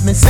let me see.